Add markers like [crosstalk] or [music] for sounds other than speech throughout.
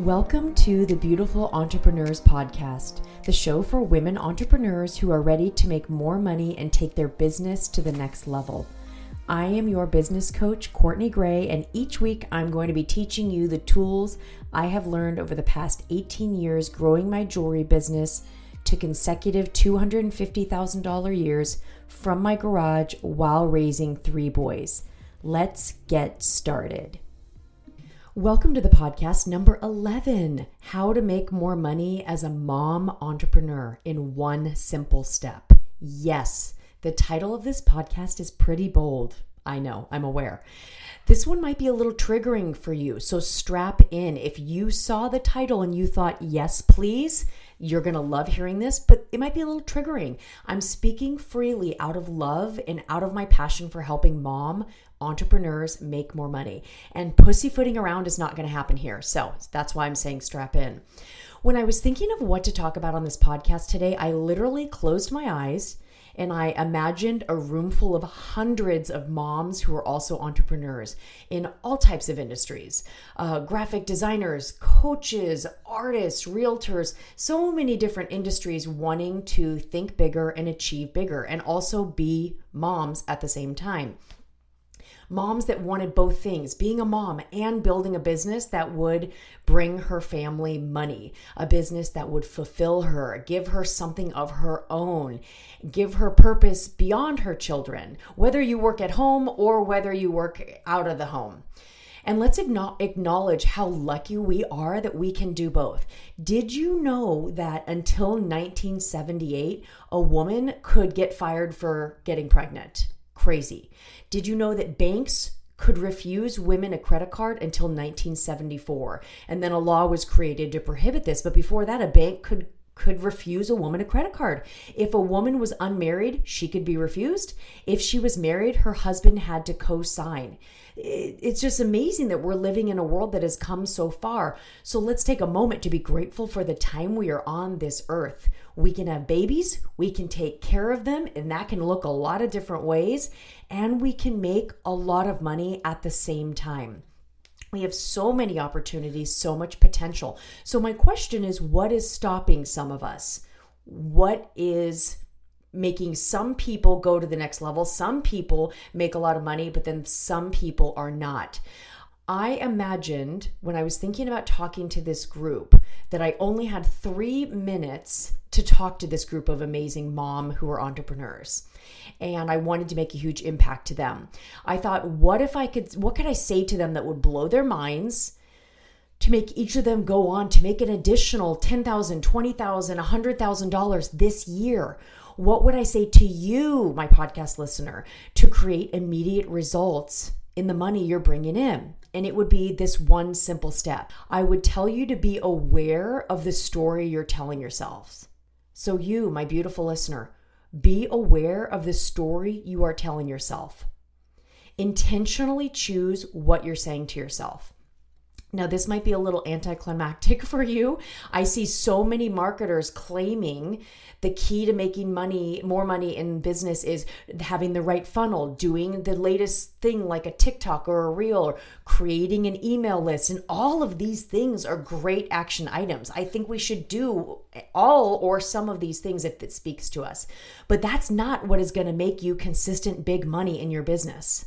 Welcome to the Beautiful Entrepreneurs Podcast, the show for women entrepreneurs who are ready to make more money and take their business to the next level. I am your business coach, Courtney Gray, and each week I'm going to be teaching you the tools I have learned over the past 18 years growing my jewelry business to consecutive $250,000 years from my garage while raising three boys. Let's get started. Welcome to the podcast number 11 How to Make More Money as a Mom Entrepreneur in One Simple Step. Yes, the title of this podcast is pretty bold. I know, I'm aware. This one might be a little triggering for you, so strap in. If you saw the title and you thought, yes, please, you're going to love hearing this, but it might be a little triggering. I'm speaking freely out of love and out of my passion for helping mom entrepreneurs make more money. And pussyfooting around is not going to happen here. So that's why I'm saying strap in. When I was thinking of what to talk about on this podcast today, I literally closed my eyes and I imagined a room full of hundreds of moms who are also entrepreneurs in all types of industries. Uh, graphic designers, coaches, artists, realtors, so many different industries wanting to think bigger and achieve bigger and also be moms at the same time moms that wanted both things being a mom and building a business that would bring her family money, a business that would fulfill her, give her something of her own, give her purpose beyond her children, whether you work at home or whether you work out of the home. And let's acknowledge how lucky we are that we can do both. Did you know that until 1978, a woman could get fired for getting pregnant? Crazy. Did you know that banks could refuse women a credit card until 1974 and then a law was created to prohibit this but before that a bank could could refuse a woman a credit card. If a woman was unmarried, she could be refused. If she was married, her husband had to co sign. It's just amazing that we're living in a world that has come so far. So let's take a moment to be grateful for the time we are on this earth. We can have babies, we can take care of them, and that can look a lot of different ways, and we can make a lot of money at the same time. We have so many opportunities, so much potential. So, my question is what is stopping some of us? What is making some people go to the next level? Some people make a lot of money, but then some people are not. I imagined when I was thinking about talking to this group that I only had three minutes to talk to this group of amazing mom who are entrepreneurs. And I wanted to make a huge impact to them. I thought, what if I could, what could I say to them that would blow their minds? to make each of them go on to make an additional $10,000, $20,000, $100,000 this year? What would I say to you, my podcast listener, to create immediate results in the money you're bringing in? And it would be this one simple step. I would tell you to be aware of the story you're telling yourselves. So, you, my beautiful listener, be aware of the story you are telling yourself. Intentionally choose what you're saying to yourself. Now, this might be a little anticlimactic [laughs] for you. I see so many marketers claiming the key to making money, more money in business is having the right funnel, doing the latest thing like a TikTok or a reel, or creating an email list. And all of these things are great action items. I think we should do all or some of these things if it speaks to us. But that's not what is going to make you consistent big money in your business.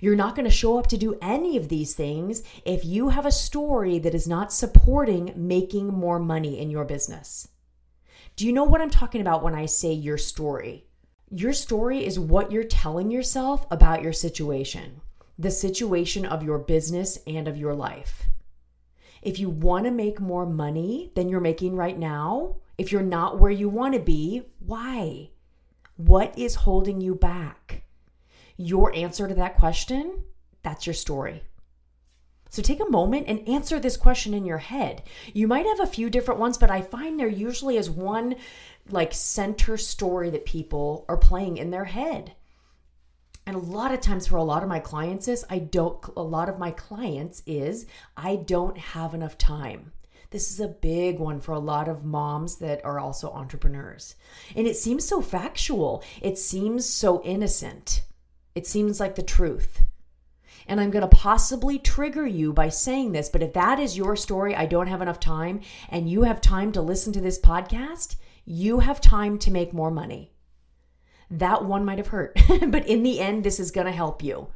You're not going to show up to do any of these things if you have a story that is not supporting making more money in your business. Do you know what I'm talking about when I say your story? Your story is what you're telling yourself about your situation, the situation of your business and of your life. If you want to make more money than you're making right now, if you're not where you want to be, why? What is holding you back? Your answer to that question, that's your story. So take a moment and answer this question in your head. You might have a few different ones, but I find there usually is one like center story that people are playing in their head. And a lot of times for a lot of my clients is I don't a lot of my clients is I don't have enough time. This is a big one for a lot of moms that are also entrepreneurs. And it seems so factual. It seems so innocent. It seems like the truth. And I'm going to possibly trigger you by saying this, but if that is your story, I don't have enough time, and you have time to listen to this podcast, you have time to make more money. That one might have hurt, [laughs] but in the end, this is going to help you.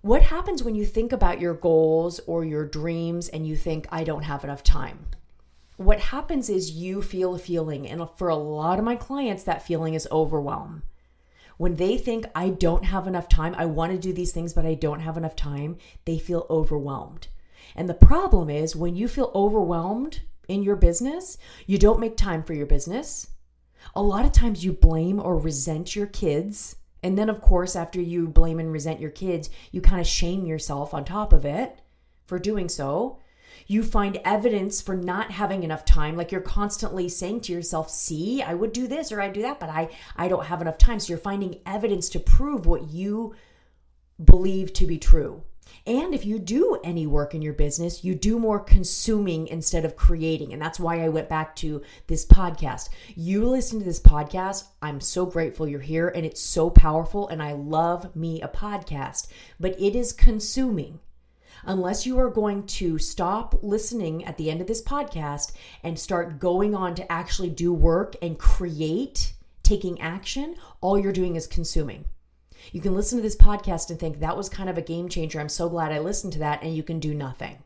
What happens when you think about your goals or your dreams and you think, I don't have enough time? What happens is you feel a feeling, and for a lot of my clients, that feeling is overwhelm. When they think, I don't have enough time, I want to do these things, but I don't have enough time, they feel overwhelmed. And the problem is when you feel overwhelmed in your business, you don't make time for your business. A lot of times you blame or resent your kids and then, of course, after you blame and resent your kids, you kind of shame yourself on top of it for doing so. You find evidence for not having enough time, like you're constantly saying to yourself, "See, I would do this or I'd do that, but I I don't have enough time." So you're finding evidence to prove what you believe to be true. And if you do any work in your business, you do more consuming instead of creating. And that's why I went back to this podcast. You listen to this podcast. I'm so grateful you're here and it's so powerful. And I love me a podcast, but it is consuming. Unless you are going to stop listening at the end of this podcast and start going on to actually do work and create, taking action, all you're doing is consuming. You can listen to this podcast and think that was kind of a game changer. I'm so glad I listened to that, and you can do nothing.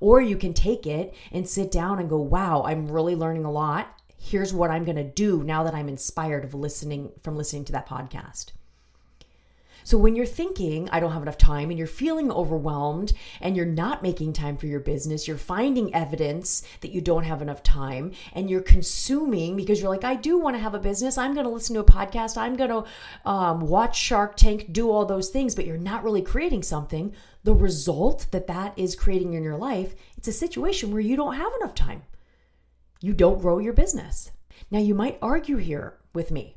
Or you can take it and sit down and go, wow, I'm really learning a lot. Here's what I'm going to do now that I'm inspired of listening from listening to that podcast. So when you're thinking, I don't have enough time, and you're feeling overwhelmed and you're not making time for your business, you're finding evidence that you don't have enough time and you're consuming because you're like, I do want to have a business. I'm going to listen to a podcast. I'm going to um, watch Shark Tank, do all those things, but you're not really creating something. The result that that is creating in your life, it's a situation where you don't have enough time. You don't grow your business. Now, you might argue here with me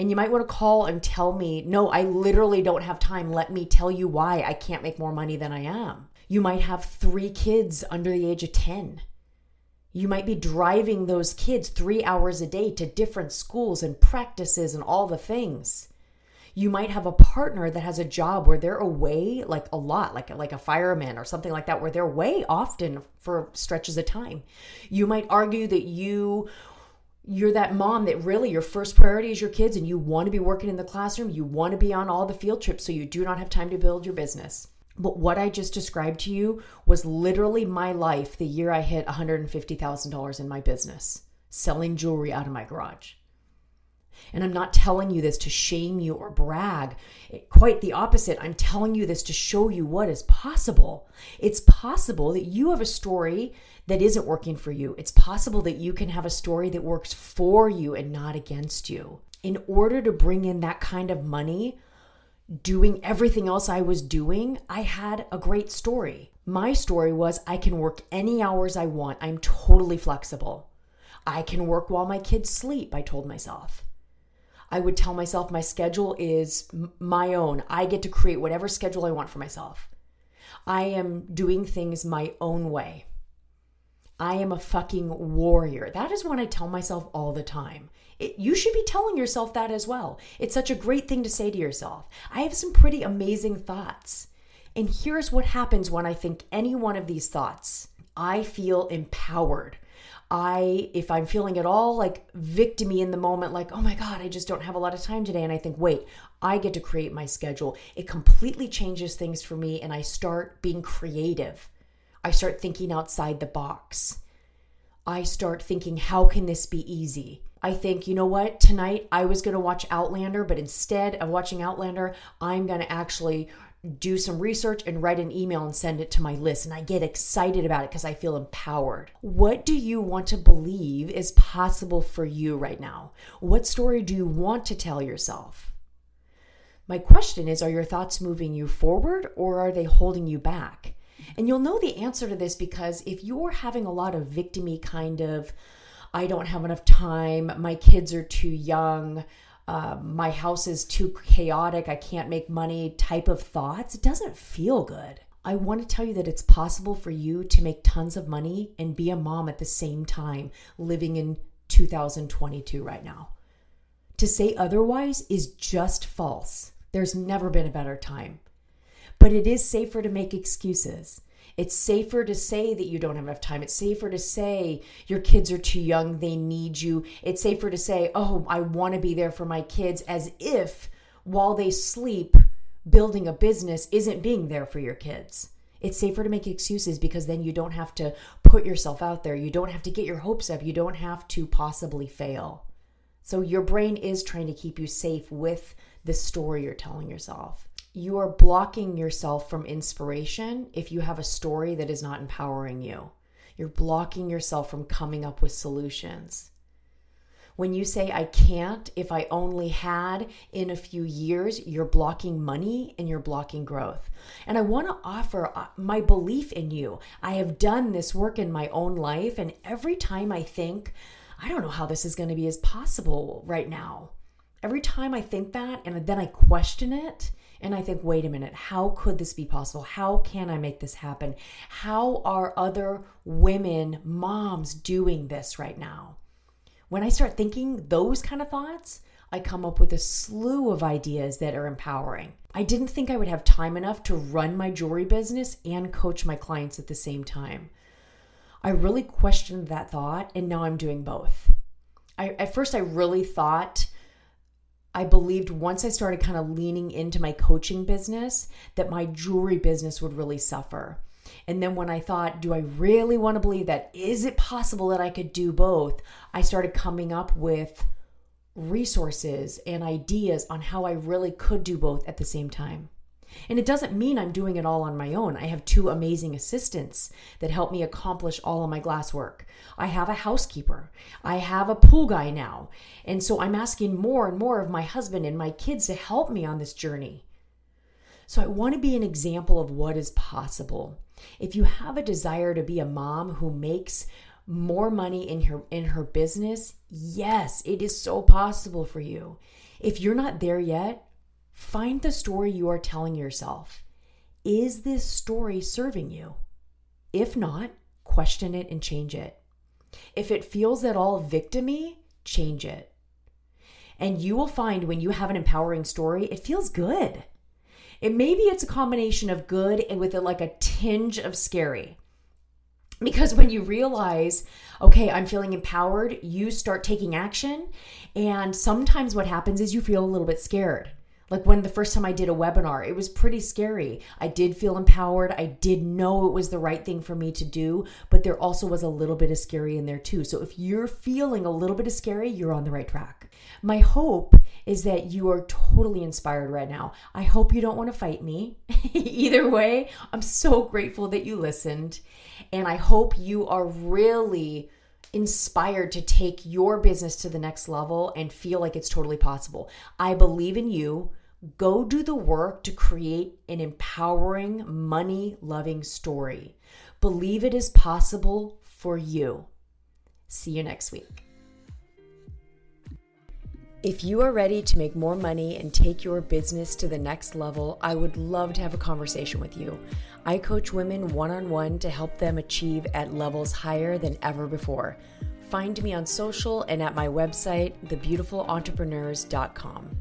and you might want to call and tell me, no, I literally don't have time. Let me tell you why I can't make more money than I am. You might have three kids under the age of 10. You might be driving those kids three hours a day to different schools and practices and all the things. You might have a partner that has a job where they're away like a lot, like like a fireman or something like that, where they're away often for stretches of time. You might argue that you you're that mom that really your first priority is your kids and you want to be working in the classroom, you want to be on all the field trips so you do not have time to build your business. But what I just described to you was literally my life the year I hit $150,000 in my business, selling jewelry out of my garage. And I'm not telling you this to shame you or brag. Quite the opposite. I'm telling you this to show you what is possible. It's possible that you have a story that isn't working for you. It's possible that you can have a story that works for you and not against you. In order to bring in that kind of money, doing everything else I was doing, I had a great story. My story was I can work any hours I want. I'm totally flexible. I can work while my kids sleep, I told myself. I would tell myself my schedule is my own. I get to create whatever schedule I want for myself. I am doing things my own way. I am a fucking warrior. That is what I tell myself all the time. It, you should be telling yourself that as well. It's such a great thing to say to yourself. I have some pretty amazing thoughts. And here's what happens when I think any one of these thoughts I feel empowered. I, if I'm feeling at all like victimy in the moment, like, oh my God, I just don't have a lot of time today. And I think, wait, I get to create my schedule. It completely changes things for me. And I start being creative. I start thinking outside the box. I start thinking, how can this be easy? I think, you know what, tonight I was going to watch Outlander, but instead of watching Outlander, I'm going to actually do some research and write an email and send it to my list. And I get excited about it because I feel empowered. What do you want to believe is possible for you right now? What story do you want to tell yourself? My question is Are your thoughts moving you forward or are they holding you back? And you'll know the answer to this because if you're having a lot of victimy kind of, I don't have enough time, my kids are too young, uh, my house is too chaotic, I can't make money type of thoughts, it doesn't feel good. I want to tell you that it's possible for you to make tons of money and be a mom at the same time living in 2022 right now. To say otherwise is just false. There's never been a better time. But it is safer to make excuses. It's safer to say that you don't have enough time. It's safer to say your kids are too young, they need you. It's safer to say, oh, I want to be there for my kids, as if while they sleep, building a business isn't being there for your kids. It's safer to make excuses because then you don't have to put yourself out there. You don't have to get your hopes up. You don't have to possibly fail. So your brain is trying to keep you safe with the story you're telling yourself. You are blocking yourself from inspiration if you have a story that is not empowering you. You're blocking yourself from coming up with solutions. When you say, I can't, if I only had in a few years, you're blocking money and you're blocking growth. And I want to offer uh, my belief in you. I have done this work in my own life, and every time I think, I don't know how this is going to be as possible right now. Every time I think that and then I question it, and I think, wait a minute, how could this be possible? How can I make this happen? How are other women, moms, doing this right now? When I start thinking those kind of thoughts, I come up with a slew of ideas that are empowering. I didn't think I would have time enough to run my jewelry business and coach my clients at the same time. I really questioned that thought, and now I'm doing both. I, at first, I really thought, I believed once I started kind of leaning into my coaching business that my jewelry business would really suffer. And then when I thought, do I really want to believe that? Is it possible that I could do both? I started coming up with resources and ideas on how I really could do both at the same time. And it doesn't mean I'm doing it all on my own. I have two amazing assistants that help me accomplish all of my glass work. I have a housekeeper. I have a pool guy now. And so I'm asking more and more of my husband and my kids to help me on this journey. So I want to be an example of what is possible. If you have a desire to be a mom who makes more money in her in her business, yes, it is so possible for you. If you're not there yet, find the story you are telling yourself. Is this story serving you? If not, question it and change it. If it feels at all victimy, change it. And you will find when you have an empowering story, it feels good. It maybe it's a combination of good and with it like a tinge of scary. Because when you realize, okay, I'm feeling empowered, you start taking action. And sometimes what happens is you feel a little bit scared. Like when the first time I did a webinar, it was pretty scary. I did feel empowered. I did know it was the right thing for me to do, but there also was a little bit of scary in there too. So if you're feeling a little bit of scary, you're on the right track. My hope is that you are totally inspired right now. I hope you don't want to fight me. [laughs] Either way, I'm so grateful that you listened. And I hope you are really inspired to take your business to the next level and feel like it's totally possible. I believe in you. Go do the work to create an empowering, money loving story. Believe it is possible for you. See you next week. If you are ready to make more money and take your business to the next level, I would love to have a conversation with you. I coach women one on one to help them achieve at levels higher than ever before. Find me on social and at my website, thebeautifulentrepreneurs.com.